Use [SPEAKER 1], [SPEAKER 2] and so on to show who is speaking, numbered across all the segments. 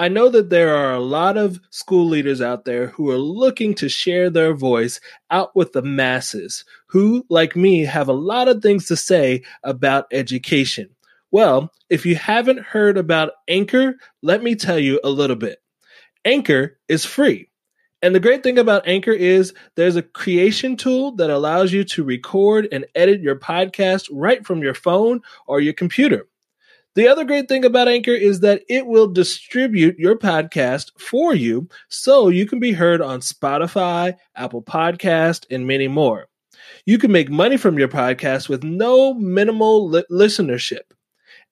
[SPEAKER 1] I know that there are a lot of school leaders out there who are looking to share their voice out with the masses, who, like me, have a lot of things to say about education. Well, if you haven't heard about Anchor, let me tell you a little bit. Anchor is free. And the great thing about Anchor is there's a creation tool that allows you to record and edit your podcast right from your phone or your computer. The other great thing about Anchor is that it will distribute your podcast for you so you can be heard on Spotify, Apple Podcast, and many more. You can make money from your podcast with no minimal li- listenership.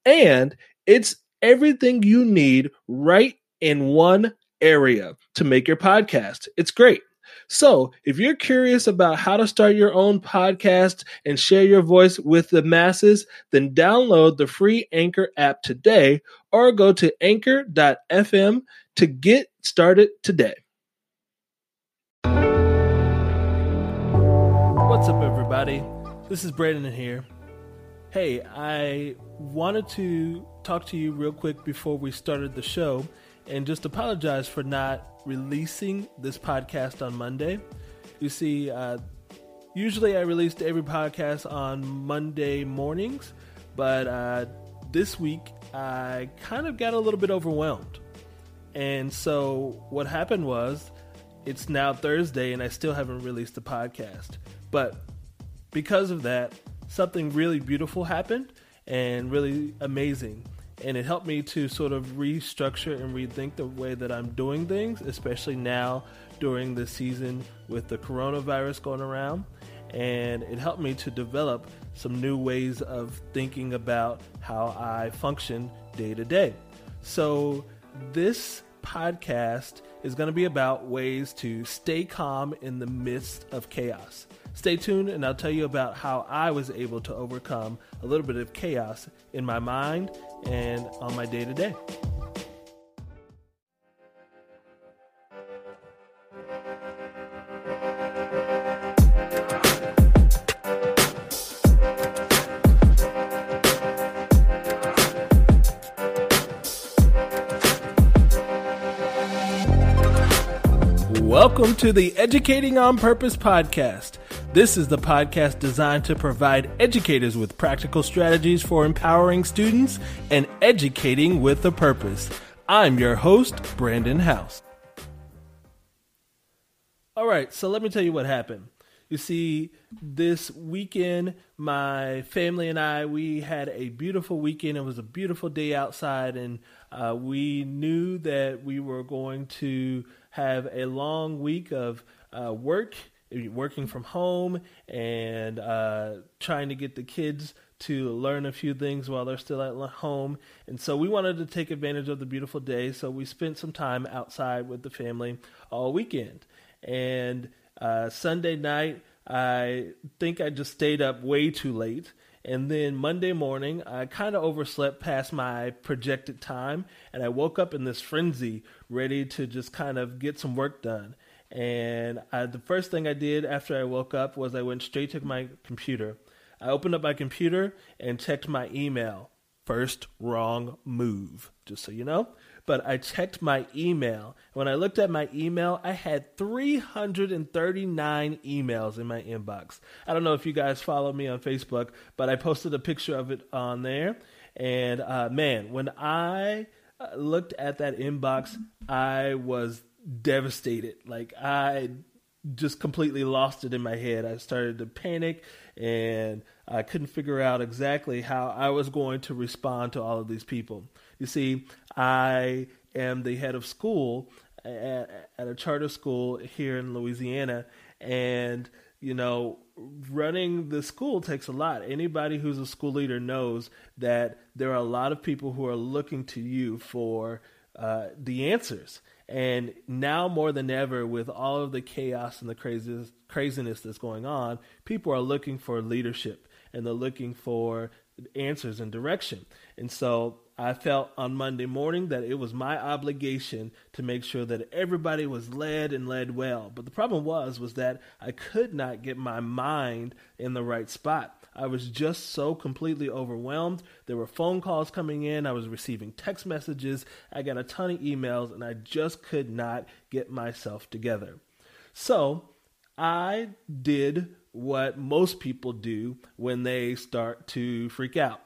[SPEAKER 1] And it's everything you need right in one area to make your podcast. It's great. So, if you're curious about how to start your own podcast and share your voice with the masses, then download the free Anchor app today or go to anchor.fm to get started today. What's up, everybody? This is Brandon here. Hey, I wanted to talk to you real quick before we started the show and just apologize for not releasing this podcast on Monday. You see, uh, usually I release every podcast on Monday mornings, but uh, this week I kind of got a little bit overwhelmed. And so what happened was it's now Thursday and I still haven't released the podcast. But because of that, something really beautiful happened and really amazing and it helped me to sort of restructure and rethink the way that I'm doing things, especially now during the season with the coronavirus going around. And it helped me to develop some new ways of thinking about how I function day to day. So, this podcast is going to be about ways to stay calm in the midst of chaos. Stay tuned, and I'll tell you about how I was able to overcome a little bit of chaos in my mind and on my day to day. Welcome to the Educating on Purpose podcast this is the podcast designed to provide educators with practical strategies for empowering students and educating with a purpose. I'm your host, Brandon House. All right, so let me tell you what happened. You see, this weekend, my family and I, we had a beautiful weekend. It was a beautiful day outside, and uh, we knew that we were going to have a long week of uh, work working from home and uh, trying to get the kids to learn a few things while they're still at home. And so we wanted to take advantage of the beautiful day. So we spent some time outside with the family all weekend. And uh, Sunday night, I think I just stayed up way too late. And then Monday morning, I kind of overslept past my projected time. And I woke up in this frenzy, ready to just kind of get some work done. And I, the first thing I did after I woke up was I went straight to my computer. I opened up my computer and checked my email. First wrong move, just so you know. But I checked my email. When I looked at my email, I had 339 emails in my inbox. I don't know if you guys follow me on Facebook, but I posted a picture of it on there. And uh, man, when I uh, looked at that inbox, I was devastated. Like I just completely lost it in my head. I started to panic and I couldn't figure out exactly how I was going to respond to all of these people. You see, I am the head of school at, at a charter school here in Louisiana and you know, running the school takes a lot. Anybody who's a school leader knows that there are a lot of people who are looking to you for uh, the answers. And now more than ever, with all of the chaos and the craziness, craziness that's going on, people are looking for leadership and they're looking for answers and direction. And so I felt on Monday morning that it was my obligation to make sure that everybody was led and led well. But the problem was was that I could not get my mind in the right spot. I was just so completely overwhelmed. There were phone calls coming in, I was receiving text messages, I got a ton of emails, and I just could not get myself together. So I did what most people do when they start to freak out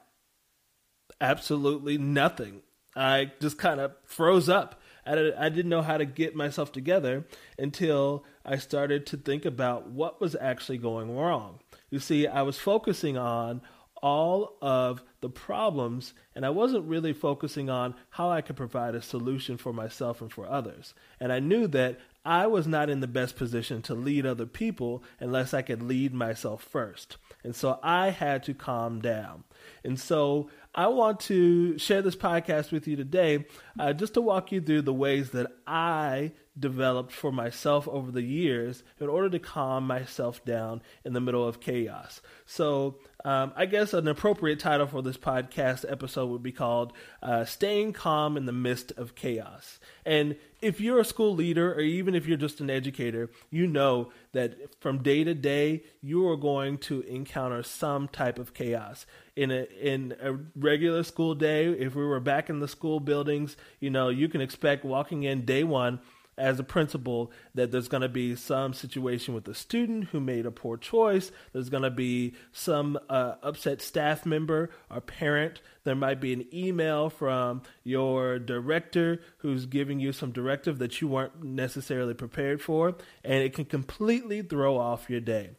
[SPEAKER 1] absolutely nothing. I just kind of froze up. I, didn't know how to get myself together until I started to think about what was actually going wrong. You see, I was focusing on all of the problems, and I wasn't really focusing on how I could provide a solution for myself and for others. And I knew that I was not in the best position to lead other people unless I could lead myself first. And so I had to calm down. And so I want to share this podcast with you today uh, just to walk you through the ways that I developed for myself over the years in order to calm myself down in the middle of chaos. So, um, I guess an appropriate title for this podcast episode would be called uh, Staying Calm in the Midst of Chaos. And if you're a school leader or even if you're just an educator, you know that from day to day, you are going to encounter some type of chaos. In a, in a regular school day, if we were back in the school buildings, you know, you can expect walking in day one as a principal that there's going to be some situation with a student who made a poor choice. There's going to be some uh, upset staff member or parent. There might be an email from your director who's giving you some directive that you weren't necessarily prepared for, and it can completely throw off your day.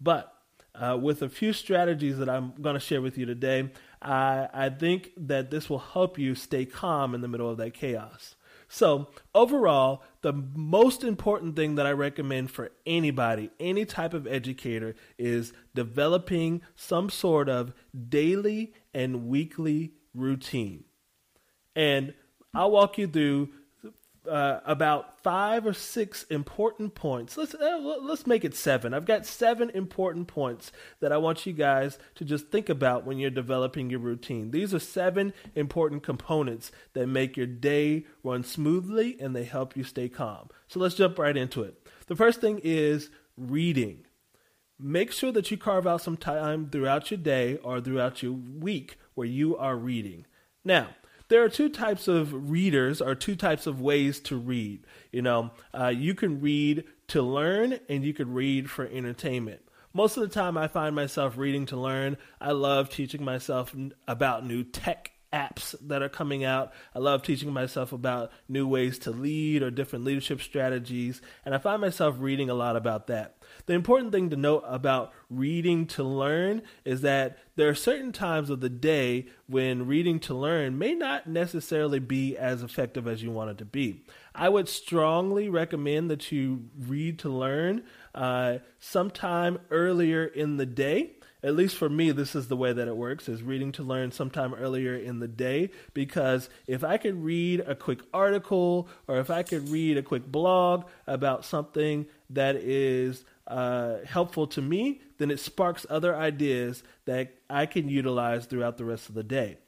[SPEAKER 1] But uh, with a few strategies that I'm going to share with you today, I, I think that this will help you stay calm in the middle of that chaos. So, overall, the most important thing that I recommend for anybody, any type of educator, is developing some sort of daily and weekly routine. And I'll walk you through uh, about five or six important points. Let's uh, let's make it seven. I've got seven important points that I want you guys to just think about when you're developing your routine. These are seven important components that make your day run smoothly and they help you stay calm. So let's jump right into it. The first thing is reading. Make sure that you carve out some time throughout your day or throughout your week where you are reading. Now, there are two types of readers or two types of ways to read. You know, uh, you can read to learn and you can read for entertainment. Most of the time, I find myself reading to learn. I love teaching myself about new tech apps that are coming out. I love teaching myself about new ways to lead or different leadership strategies, and I find myself reading a lot about that. The important thing to note about reading to learn is that there are certain times of the day when reading to learn may not necessarily be as effective as you want it to be. I would strongly recommend that you read to learn uh, sometime earlier in the day at least for me, this is the way that it works: is reading to learn sometime earlier in the day. Because if I could read a quick article or if I could read a quick blog about something that is uh, helpful to me, then it sparks other ideas that I can utilize throughout the rest of the day.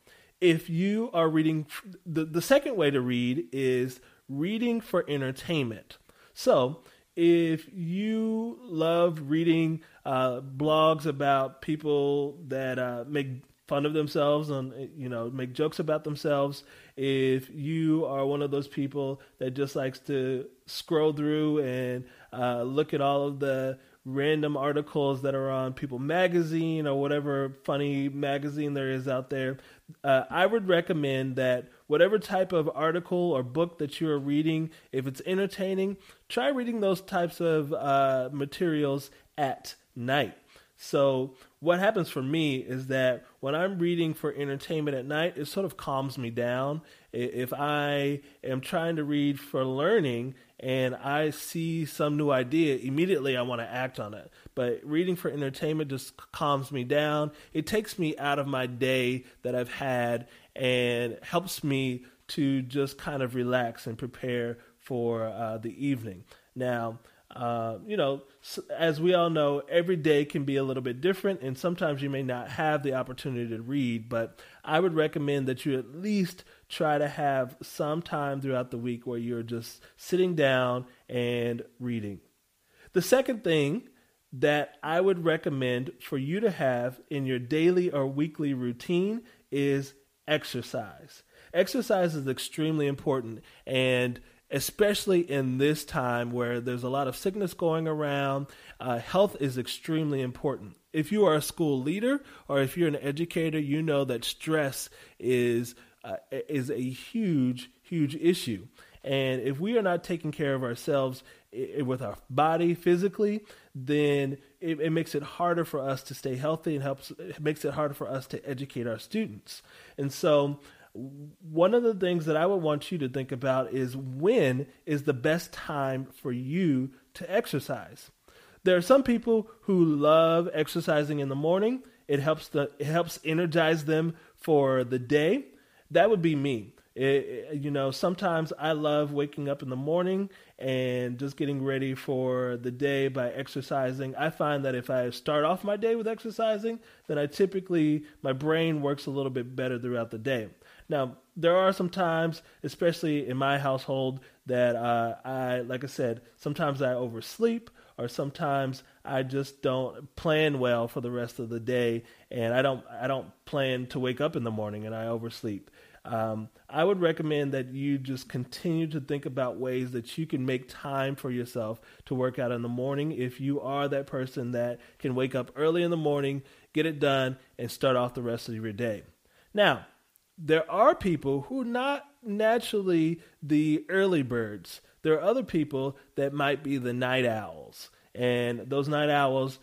[SPEAKER 1] If you are reading, the, the second way to read is reading for entertainment. So, if you love reading uh, blogs about people that uh, make fun of themselves and you know make jokes about themselves if you are one of those people that just likes to scroll through and uh, look at all of the random articles that are on people magazine or whatever funny magazine there is out there uh, i would recommend that whatever type of article or book that you are reading if it's entertaining try reading those types of uh, materials at night so what happens for me is that when I'm reading for entertainment at night, it sort of calms me down. If I am trying to read for learning and I see some new idea, immediately I want to act on it. But reading for entertainment just calms me down. It takes me out of my day that I've had and helps me to just kind of relax and prepare for uh, the evening. Now, uh, you know, as we all know, every day can be a little bit different, and sometimes you may not have the opportunity to read. But I would recommend that you at least try to have some time throughout the week where you're just sitting down and reading. The second thing that I would recommend for you to have in your daily or weekly routine is exercise. Exercise is extremely important, and especially in this time where there's a lot of sickness going around, uh, health is extremely important. If you are a school leader or if you're an educator, you know that stress is uh, is a huge, huge issue. And if we are not taking care of ourselves with our body physically, then it, it, makes it harder for us to stay healthy and helps it makes it harder for us to educate our students. And so one of the things that I would want you to think about is when is the best time for you to exercise. There are some people who love exercising in the morning. It helps the it helps energize them for the day. That would be me. It, you know, sometimes I love waking up in the morning and just getting ready for the day by exercising. I find that if I start off my day with exercising, then I typically, my brain works a little bit better throughout the day. Now, there are some times, especially in my household, that uh, I, like I said, sometimes I oversleep or sometimes I just don't plan well for the rest of the day, and I don't I don't plan to wake up in the morning, and I oversleep. Um, I would recommend that you just continue to think about ways that you can make time for yourself to work out in the morning. If you are that person that can wake up early in the morning, get it done, and start off the rest of your day. Now, there are people who are not naturally the early birds. There are other people that might be the night owls. And those night owls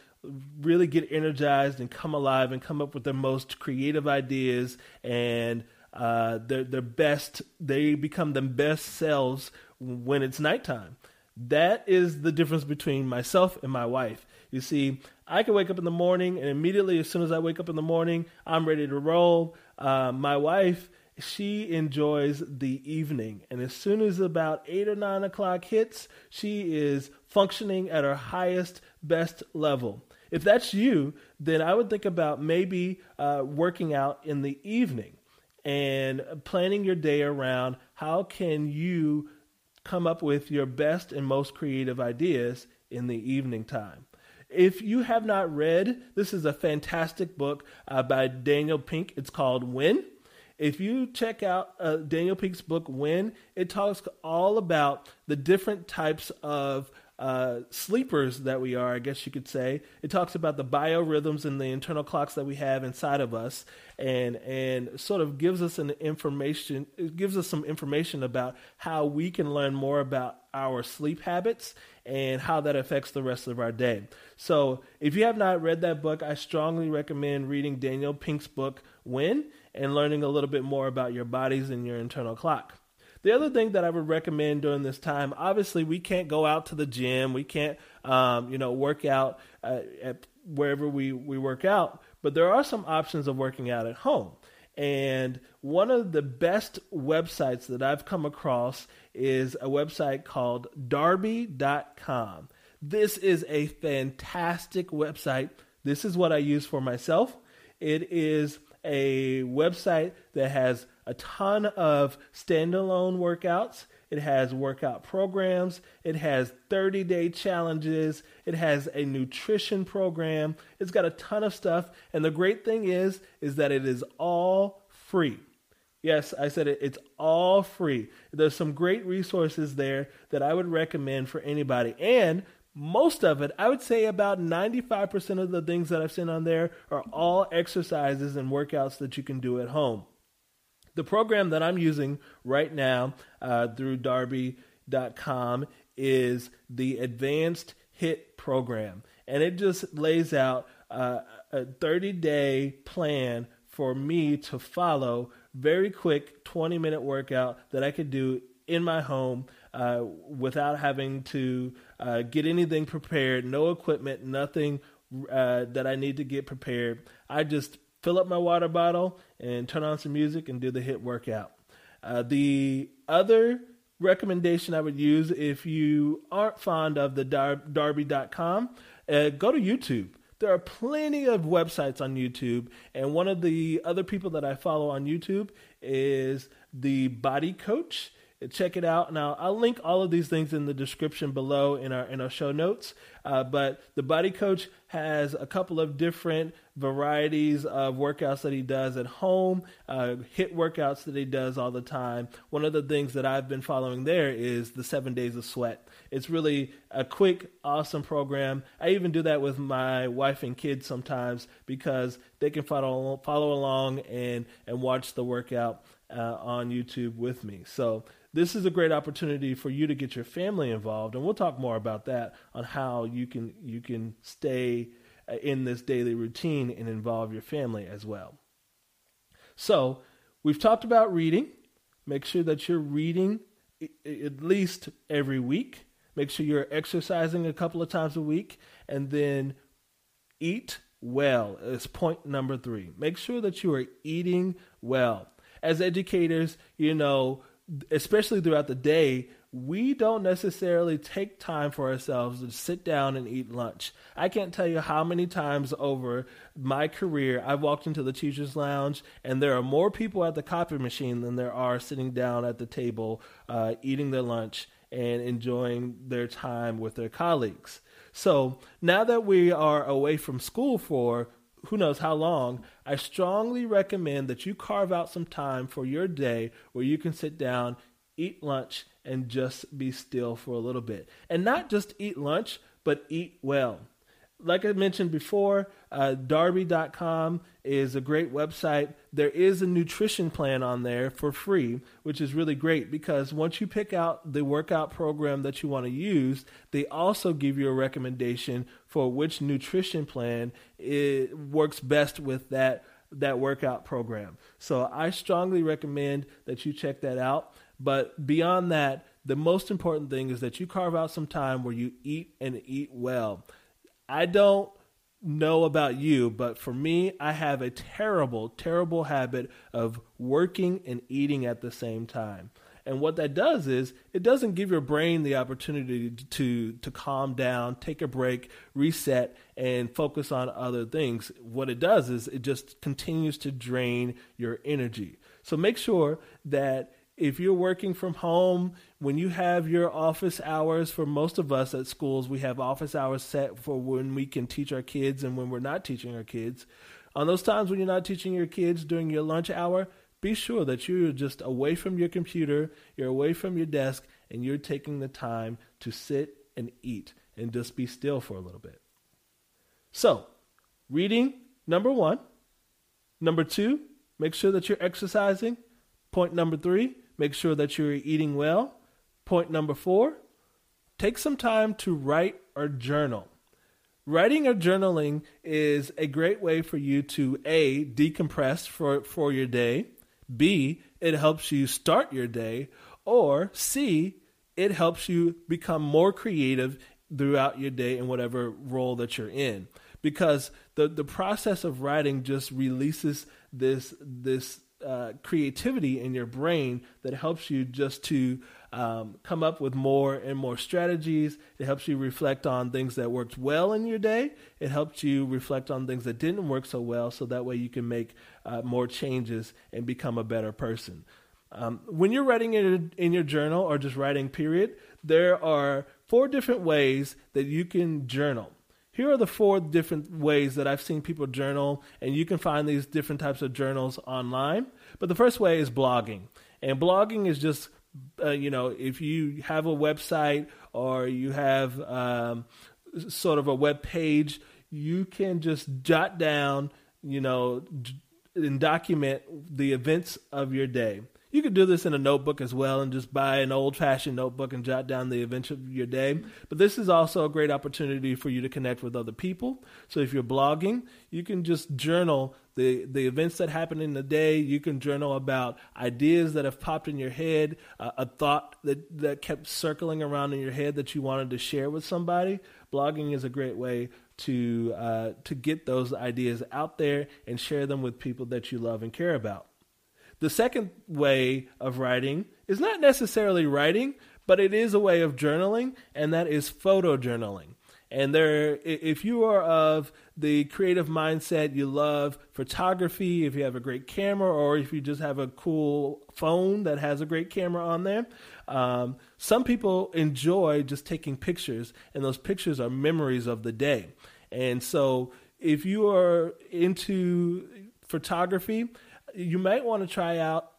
[SPEAKER 1] really get energized and come alive and come up with their most creative ideas and uh, their, their best, they become the best selves when it's nighttime. That is the difference between myself and my wife. You see, I can wake up in the morning, and immediately, as soon as I wake up in the morning, I'm ready to roll. Uh, my wife, she enjoys the evening, and as soon as about eight or nine o'clock hits, she is functioning at her highest, best level. If that's you, then I would think about maybe uh, working out in the evening and planning your day around how can you come up with your best and most creative ideas in the evening time. If you have not read, this is a fantastic book uh, by Daniel Pink. It's called When. If you check out uh, Daniel Pink's book, When, it talks all about the different types of uh, sleepers that we are, I guess you could say. It talks about the biorhythms and the internal clocks that we have inside of us, and and sort of gives us an information. It gives us some information about how we can learn more about our sleep habits and how that affects the rest of our day. So, if you have not read that book, I strongly recommend reading Daniel Pink's book When and learning a little bit more about your bodies and your internal clock. The other thing that I would recommend during this time, obviously, we can't go out to the gym, we can't, um, you know, work out uh, at wherever we we work out, but there are some options of working out at home. And one of the best websites that I've come across is a website called Darebee.com. This is a fantastic website. This is what I use for myself. It is a website that has a ton of standalone workouts. It has workout programs. It has 30 day challenges. It has a nutrition program. It's got a ton of stuff. And the great thing is, is that it is all free. Yes, I said it. It's all free. There's some great resources there that I would recommend for anybody. And most of it, I would say about 95% of the things that I've seen on there are all exercises and workouts that you can do at home. The program that I'm using right now uh, through Darebee.com is the Advanced HIIT program. And it just lays out uh, a 30 day plan for me to follow very quick 20 minute workout that I could do in my home uh, without having to uh, get anything prepared, no equipment, nothing uh, that I need to get prepared. I just fill up my water bottle and turn on some music and do the HIIT workout. Uh, the other recommendation I would use if you aren't fond of the dar- Darebee.com, uh, go to YouTube. There are plenty of websites on YouTube, and one of the other people that I follow on YouTube is the Body Coach check it out. Now I'll link all of these things in the description below in our in our show notes. Uh, but the Body Coach has a couple of different varieties of workouts that he does at home, uh, HIIT workouts that he does all the time. One of the things that I've been following there is the Seven Days of Sweat. It's really a quick, awesome program. I even do that with my wife and kids sometimes because they can follow follow along and and watch the workout uh, on YouTube with me. So this is a great opportunity for you to get your family involved, and we'll talk more about that on how you can you can stay uh, in this daily routine and involve your family as well. So we've talked about reading. Make sure that you're reading at least every week. Make sure you're exercising a couple of times a week, and then eat well is point number three. Make sure that you are eating well. As educators, you know, especially throughout the day, we don't necessarily take time for ourselves to sit down and eat lunch. I can't tell you how many times over my career I've walked into the teacher's lounge and there are more people at the copy machine than there are sitting down at the table uh, eating their lunch and enjoying their time with their colleagues. So now that we are away from school for who knows how long, I strongly recommend that you carve out some time for your day where you can sit down, eat lunch, and just be still for a little bit. And not just eat lunch, but eat well like I mentioned before, uh, Darebee.com is a great website. There is a nutrition plan on there for free, which is really great because once you pick out the workout program that you want to use, they also give you a recommendation for which nutrition plan it works best with that that workout program. So I strongly recommend that you check that out. But beyond that, the most important thing is that you carve out some time where you eat and eat well. I don't know about you, but for me, I have a terrible, terrible habit of working and eating at the same time. And what that does is it doesn't give your brain the opportunity to to calm down, take a break, reset, and focus on other things. What it does is it just continues to drain your energy. So make sure that if you're working from home, when you have your office hours, for most of us at schools, we have office hours set for when we can teach our kids and when we're not teaching our kids. On those times when you're not teaching your kids during your lunch hour, be sure that you're just away from your computer, you're away from your desk, and you're taking the time to sit and eat and just be still for a little bit. So, reading, number one. Number two, make sure that you're exercising. Point number three, Make sure that you're eating well. Point number four take some time to write or journal. Writing or journaling is a great way for you to A, decompress for, for your day, B, it helps you start your day, or C, it helps you become more creative throughout your day in whatever role that you're in. Because the, the process of writing just releases this this uh, creativity in your brain that helps you just to um, come up with more and more strategies. It helps you reflect on things that worked well in your day. It helps you reflect on things that didn't work so well, so that way you can make uh, more changes and become a better person. Um, when you're writing in, in your journal or just writing, period, there are four different ways that you can journal. Here are the four different ways that I've seen people journal, and you can find these different types of journals online. But the first way is blogging. And blogging is just, uh, you know, if you have a website or you have um, sort of a web page, you can just jot down, you know, and document the events of your day. You could do this in a notebook as well and just buy an old fashioned notebook and jot down the events of your day. But this is also a great opportunity for you to connect with other people. So if you're blogging, you can just journal the, the events that happen in the day. You can journal about ideas that have popped in your head, uh, a thought that, that kept circling around in your head that you wanted to share with somebody. Blogging is a great way to uh, to get those ideas out there and share them with people that you love and care about. The second way of writing is not necessarily writing, but it is a way of journaling, and that is photojournaling. And there, if you are of the creative mindset, you love photography, if you have a great camera, or if you just have a cool phone that has a great camera on there, um, some people enjoy just taking pictures, and those pictures are memories of the day. And so, if you are into photography, you might want to try out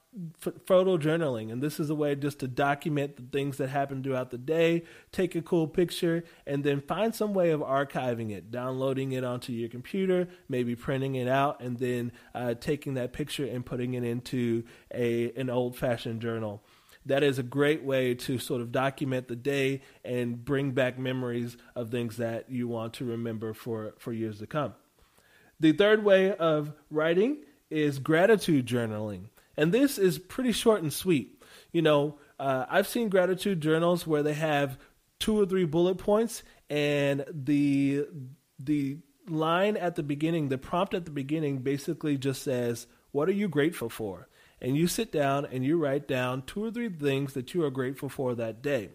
[SPEAKER 1] photo journaling and this is a way just to document the things that happen throughout the day take a cool picture and then find some way of archiving it downloading it onto your computer maybe printing it out and then uh, taking that picture and putting it into a an old fashioned journal that is a great way to sort of document the day and bring back memories of things that you want to remember for, for years to come. The third way of writing is gratitude journaling. And this is pretty short and sweet. You know, uh, I've seen gratitude journals where they have two or three bullet points and the the line at the beginning, the prompt at the beginning basically just says, "What are you grateful for?" And you sit down and you write down two or three things that you are grateful for that day.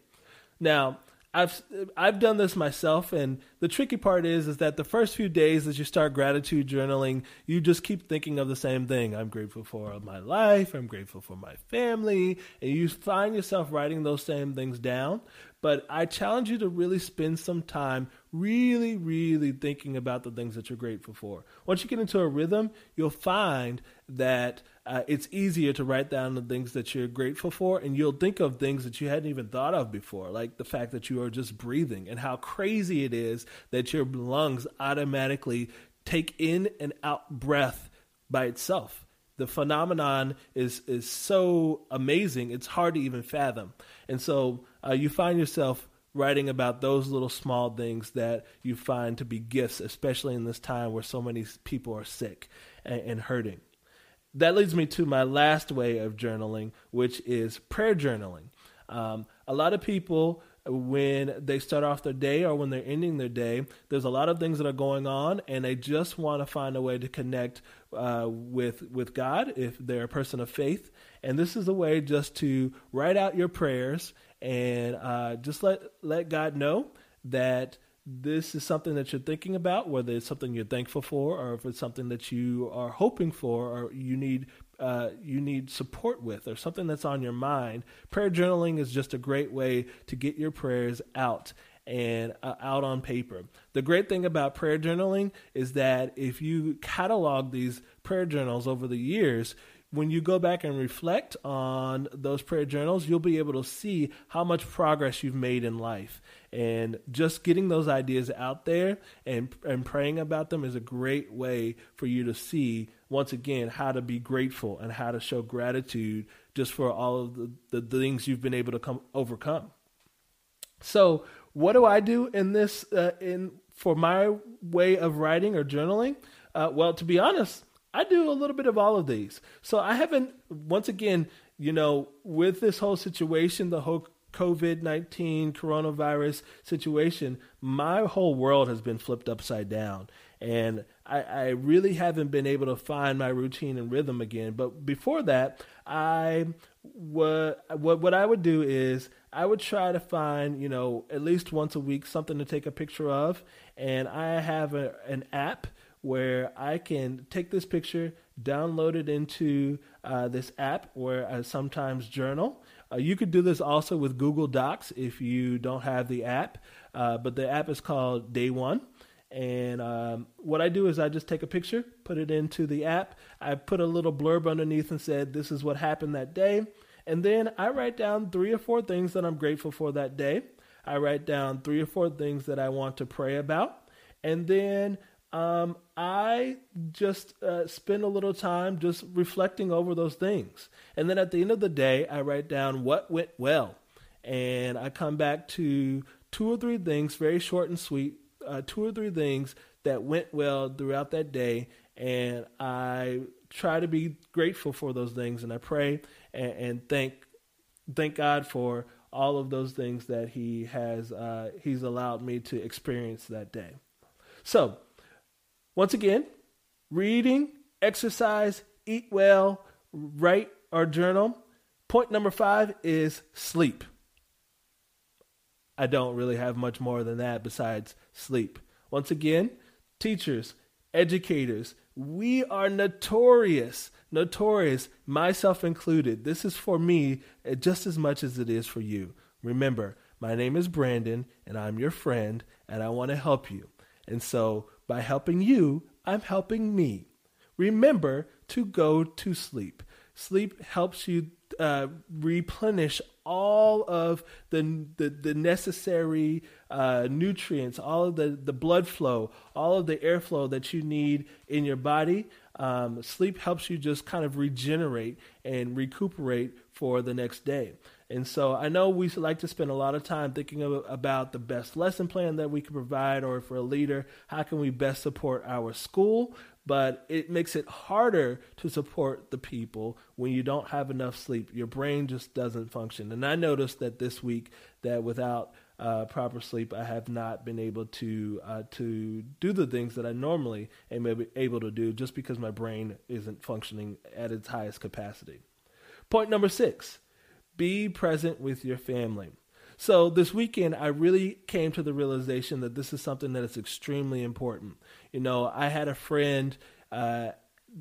[SPEAKER 1] Now, I've I've done this myself, and the tricky part is is that the first few days as you start gratitude journaling, you just keep thinking of the same thing. I'm grateful for my life. I'm grateful for my family, and you find yourself writing those same things down. But I challenge you to really spend some time really, really thinking about the things that you're grateful for. Once you get into a rhythm, you'll find that uh, it's easier to write down the things that you're grateful for, and you'll think of things that you hadn't even thought of before, like the fact that you are just breathing and how crazy it is that your lungs automatically take in and out breath by itself. The phenomenon is is so amazing; it's hard to even fathom. And so uh, you find yourself writing about those little small things that you find to be gifts, especially in this time where so many people are sick and, and hurting. That leads me to my last way of journaling, which is prayer journaling. Um, a lot of people, when they start off their day or when they're ending their day, there's a lot of things that are going on, and they just want to find a way to connect uh, with with God if they're a person of faith. And this is a way just to write out your prayers and uh, just let let God know that this is something that you're thinking about, whether it's something you're thankful for, or if it's something that you are hoping for, or you need uh, you need support with, or something that's on your mind. Prayer journaling is just a great way to get your prayers out and uh, out on paper. The great thing about prayer journaling is that if you catalog these prayer journals over the years, when you go back and reflect on those prayer journals, you'll be able to see how much progress you've made in life. And just getting those ideas out there and, and praying about them is a great way for you to see, once again, how to be grateful and how to show gratitude just for all of the, the, things you've been able to come overcome. So, what do I do in this uh, in for my way of writing or journaling? Uh, well, to be honest, I do a little bit of all of these. So I haven't, once again, you know, with this whole situation, the whole COVID 19 coronavirus situation, my whole world has been flipped upside down. And I, I, really haven't been able to find my routine and rhythm again. But before that, I what what what I would do is I would try to find you know at least once a week something to take a picture of, and I have a, an app where I can take this picture, download it into uh, this app where I sometimes journal. Uh, you could do this also with Google Docs if you don't have the app, uh, but the app is called Day One. And um, what I do is I just take a picture, put it into the app. I put a little blurb underneath and said, This is what happened that day. And then I write down three or four things that I'm grateful for that day. I write down three or four things that I want to pray about. And then um, I just uh, spend a little time just reflecting over those things. And then at the end of the day, I write down what went well. And I come back to two or three things, very short and sweet, uh, two or three things that went well throughout that day. And I try to be grateful for those things. And I pray and, and thank, thank God for all of those things that He has, uh, He's allowed me to experience that day. So, once again, reading, exercise, eat well, write or journal. Point number five is sleep. I don't really have much more than that besides sleep. Once again, teachers, educators, we are notorious, notorious, myself included. This is for me eh, just as much as it is for you. Remember, my name is Brandon, and I'm your friend, and I want to help you. And so, by helping you, I'm helping me. Remember to go to sleep. Sleep helps you uh, replenish all of the the, the necessary uh, nutrients, all of the, the blood flow, all of the airflow that you need in your body. Um, sleep helps you just kind of regenerate and recuperate for the next day. And so I know we like to spend a lot of time thinking of, about the best lesson plan that we can provide, or for a leader, how can we best support our school? But it makes it harder to support the people when you don't have enough sleep. Your brain just doesn't function. And I noticed that this week that without uh, proper sleep, I have not been able to uh, to do the things that I normally am able to do just because my brain isn't functioning at its highest capacity. Point number six: be present with your family. So this weekend, I really came to the realization that this is something that is extremely important. You know, I had a friend. Uh,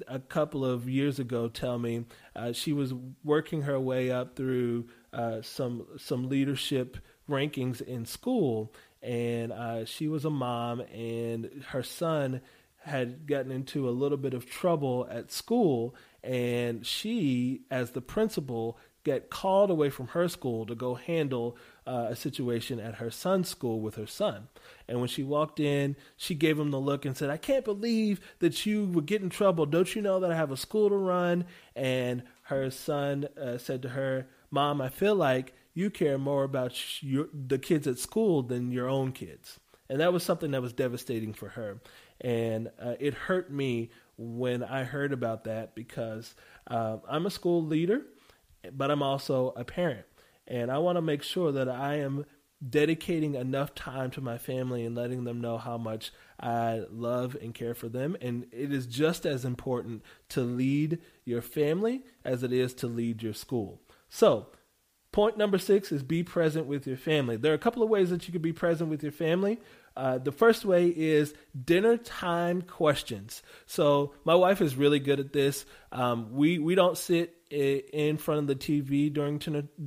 [SPEAKER 1] a couple of years ago tell me uh, she was working her way up through uh, some some leadership rankings in school, and uh, she was a mom, and her son had gotten into a little bit of trouble at school, and she, as the principal, get called away from her school to go handle uh, a situation at her son's school with her son. And when she walked in, she gave him the look and said, I can't believe that you would get in trouble. Don't you know that I have a school to run? And her son uh, said to her, Mom, I feel like you care more about your, the kids at school than your own kids. And that was something that was devastating for her. And uh, it hurt me when I heard about that because uh, I'm a school leader but I'm also a parent. And I want to make sure that I am dedicating enough time to my family and letting them know how much I love and care for them. And it is just as important to lead your family as it is to lead your school. So, point number six is be present with your family. There are a couple of ways that you can be present with your family. Uh, the first way is dinner time questions. So my wife is really good at this. Um, we we don't sit in front of the TV during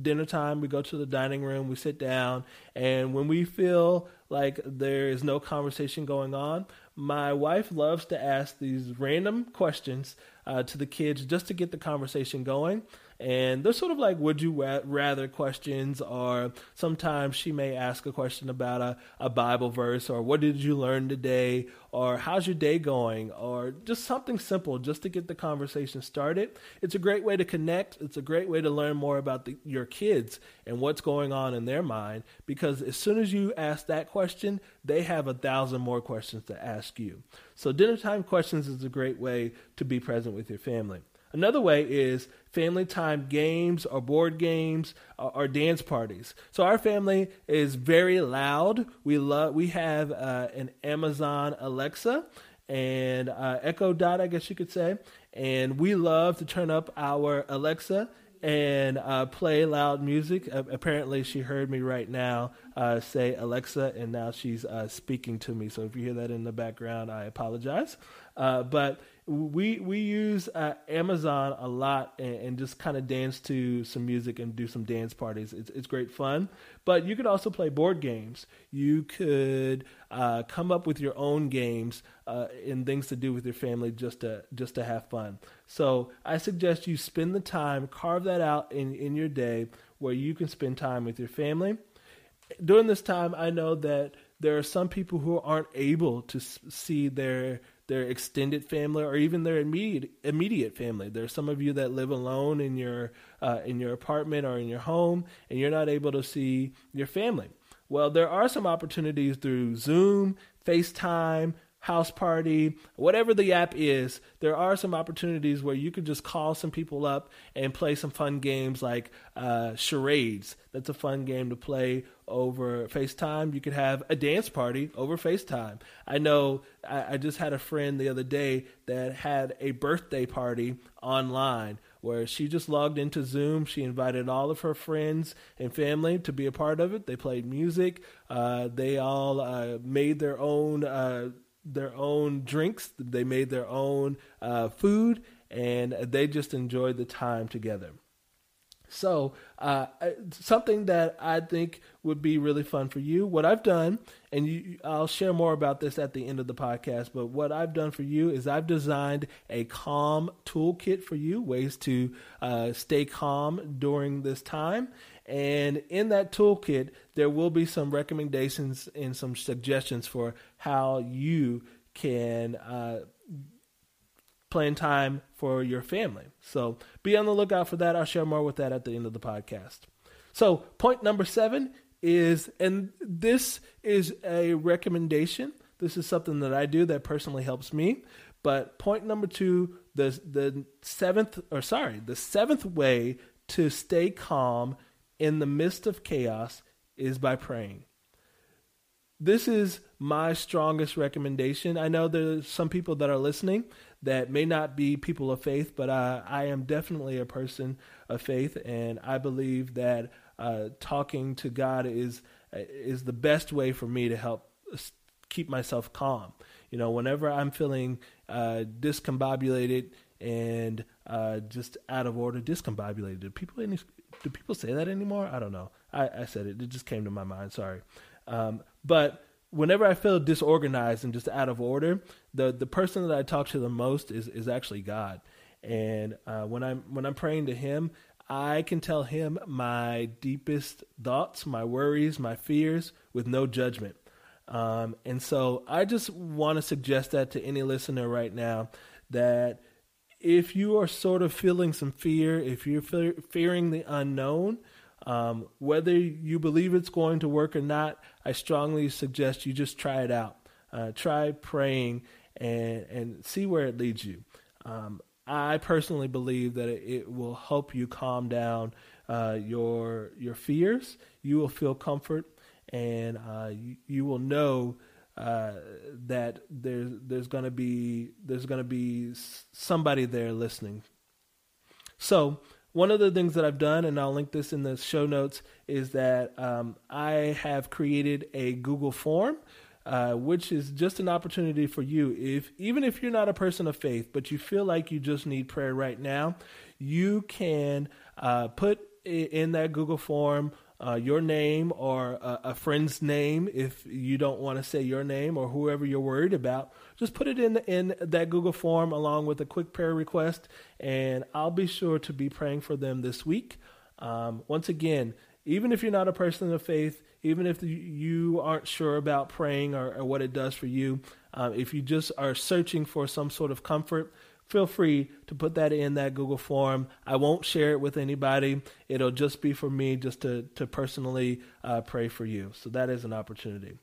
[SPEAKER 1] dinner time. We go to the dining room, we sit down, and when we feel like there is no conversation going on, my wife loves to ask these random questions uh, to the kids just to get the conversation going and they're sort of like would you rather questions or sometimes she may ask a question about a, a bible verse or what did you learn today or how's your day going or just something simple just to get the conversation started. It's a great way to connect. It's a great way to learn more about the, your kids and what's going on in their mind because as soon as you ask that question they have a thousand more questions to ask you. So dinner time questions is a great way to be present with your family Another way is family time games or board games or, or dance parties. So our family is very loud. We love. We have uh, an Amazon Alexa and uh, Echo Dot, I guess you could say, and we love to turn up our Alexa and uh, play loud music. Uh, apparently, she heard me right now uh, say Alexa, and now she's uh, speaking to me. So if you hear that in the background, I apologize. Uh, but we we use uh, Amazon a lot and, and just kind of dance to some music and do some dance parties. It's it's great fun. But you could also play board games. You could uh, come up with your own games uh, and things to do with your family just to just to have fun. So I suggest you spend the time, carve that out in in your day where you can spend time with your family. During this time, I know that there are some people who aren't able to see their their extended family or even their immediate immediate family. There's some of you that live alone in your uh, in your apartment or in your home, and you're not able to see your family. Well, there are some opportunities through Zoom, FaceTime, house party, whatever the app is, there are some opportunities where you could just call some people up and play some fun games like uh, charades. That's a fun game to play over FaceTime. You could have a dance party over FaceTime. I know I, I just had a friend the other day that had a birthday party online where she just logged into Zoom. She invited all of her friends and family to be a part of it. They played music. Uh, they all uh, made their own uh, their own drinks. They made their own uh, food, and they just enjoyed the time together. So, uh, something that I think would be really fun for you. What I've done, and you, I'll share more about this at the end of the podcast, but what I've done for you is I've designed a calm toolkit for you, ways to uh, stay calm during this time. And in that toolkit, there will be some recommendations and some suggestions for how you can uh, plan time for your family. So be on the lookout for that. I'll share more with that at the end of the podcast. So, point number seven is, and this is a recommendation. This is something that I do that personally helps me. But point number two, the the seventh, or sorry, the seventh way to stay calm in the midst of chaos is by praying. This is my strongest recommendation. I know there's some people that are listening that may not be people of faith, but I, I am definitely a person of faith, and I believe that uh, talking to God is is the best way for me to help keep myself calm. You know, whenever I'm feeling uh, discombobulated and uh, just out of order, discombobulated. People do people say that anymore? I don't know. I, I said it. It just came to my mind. Sorry, um, but whenever I feel disorganized and just out of order, the the person that I talk to the most is is actually God. And uh, when I'm when I'm praying to Him, I can tell Him my deepest thoughts, my worries, my fears, with no judgment. Um, and so I just want to suggest that to any listener right now that if you are sort of feeling some fear, if you're fe- fearing the unknown, um, whether you believe it's going to work or not, I strongly suggest you just try it out. Uh, try praying and and see where it leads you. Um, I personally believe that it, it, will help you calm down uh, your your fears. You will feel comfort, and uh, you, you, will know uh, that there's there's gonna be there's gonna be somebody there listening. So one of the things that I've done, and I'll link this in the show notes, is that um, I have created a Google form. Uh, which is just an opportunity for you. If even if you're not a person of faith, but you feel like you just need prayer right now, you can uh, put in that Google form uh, your name or a, a, friend's name if you don't want to say your name or whoever you're worried about. Just put it in in that Google form along with a quick prayer request, and I'll be sure to be praying for them this week. Um, once again, even if you're not a person of faith, even if you aren't sure about praying or, or what it does for you, uh, if you just are searching for some sort of comfort, feel free to put that in that Google form. I won't share it with anybody. It'll just be for me just to, to personally uh, pray for you. So that is an opportunity.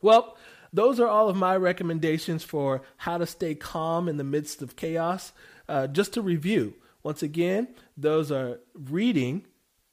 [SPEAKER 1] Well, those are all of my recommendations for how to stay calm in the midst of chaos. Uh, just to review, once again, those are reading,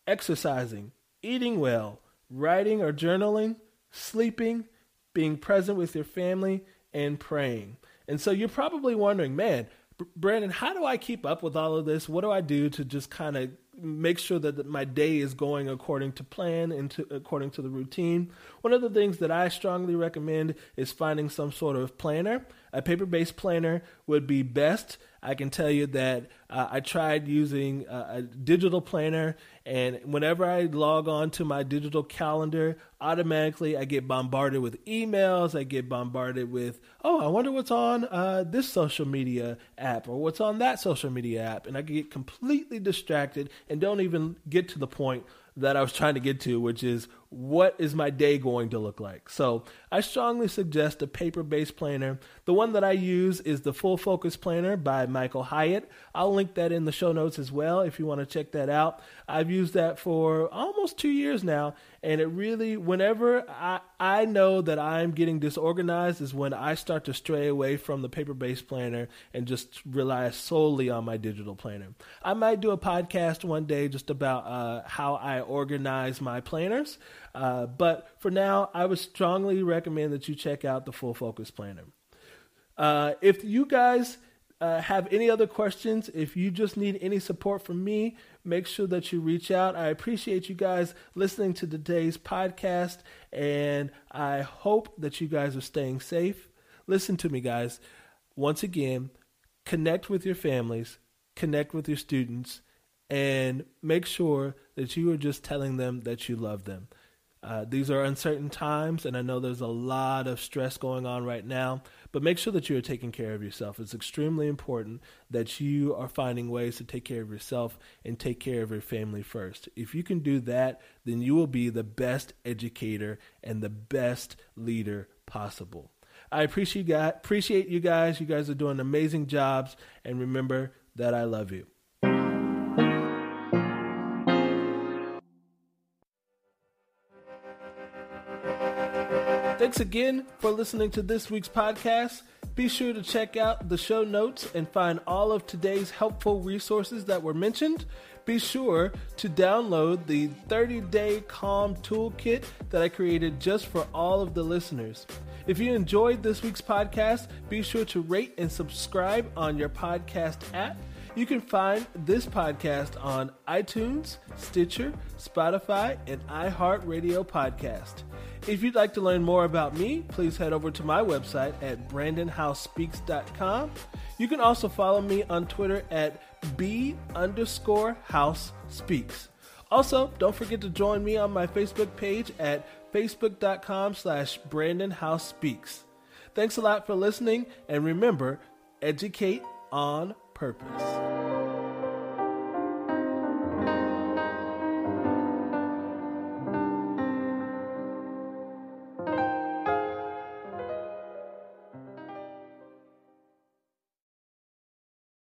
[SPEAKER 1] exercising, eating well, writing or journaling, sleeping, being present with your family, and praying. And so you're probably wondering, man, Brandon, how do I keep up with all of this? What do I do to just kind of make sure that my day is going according to plan and to, according to the routine? One of the things that I strongly recommend is finding some sort of planner. A paper based planner would be best. I can tell you that uh, I tried using a, a digital planner, and whenever I log on to my digital calendar, automatically I get bombarded with emails. I get bombarded with, oh, I wonder what's on uh, this social media app or what's on that social media app. And I get completely distracted and don't even get to the point that I was trying to get to, which is what is my day going to look like? So I strongly suggest a paper based planner. The one that I use is the Full Focus Planner by Michael Hyatt. I'll link that in the show notes as well if you want to check that out. I've used that for almost two years now, and it really, whenever I, I know that I'm getting disorganized, is when I start to stray away from the paper based planner and just rely solely on my digital planner. I might do a podcast one day just about uh, how I organize my planners. Uh, but for now, I would strongly recommend that you check out the Full Focus Planner. Uh, if you guys uh, have any other questions, if you just need any support from me, make sure that you reach out. I appreciate you guys listening to today's podcast, and I hope that you guys are staying safe. Listen to me, guys. Once again, connect with your families, connect with your students, and make sure that you are just telling them that you love them. Uh, these are uncertain times, and I know there's a lot of stress going on right now, but make sure that you are taking care of yourself. It's extremely important that you are finding ways to take care of yourself and take care of your family first. If you can do that, then you will be the best educator and the best leader possible. I appreciate you guys, appreciate you guys. You guys are doing amazing jobs, and remember that I love you. Thanks again for listening to this week's podcast. Be sure to check out the show notes and find all of today's helpful resources that were mentioned. Be sure to download the 30 day Calm Toolkit that I created just for all of the listeners. If you enjoyed this week's podcast, be sure to rate and subscribe on your podcast app. You can find this podcast on iTunes, Stitcher, Spotify, and iHeartRadio Podcast. If you'd like to learn more about me, please head over to my website at brandonhousespeaks.com. You can also follow me on Twitter at b underscore house speaks. Also, don't forget to join me on my Facebook page at facebook.com slash Brandon House Speaks. Thanks a lot for listening, and remember, educate on purpose.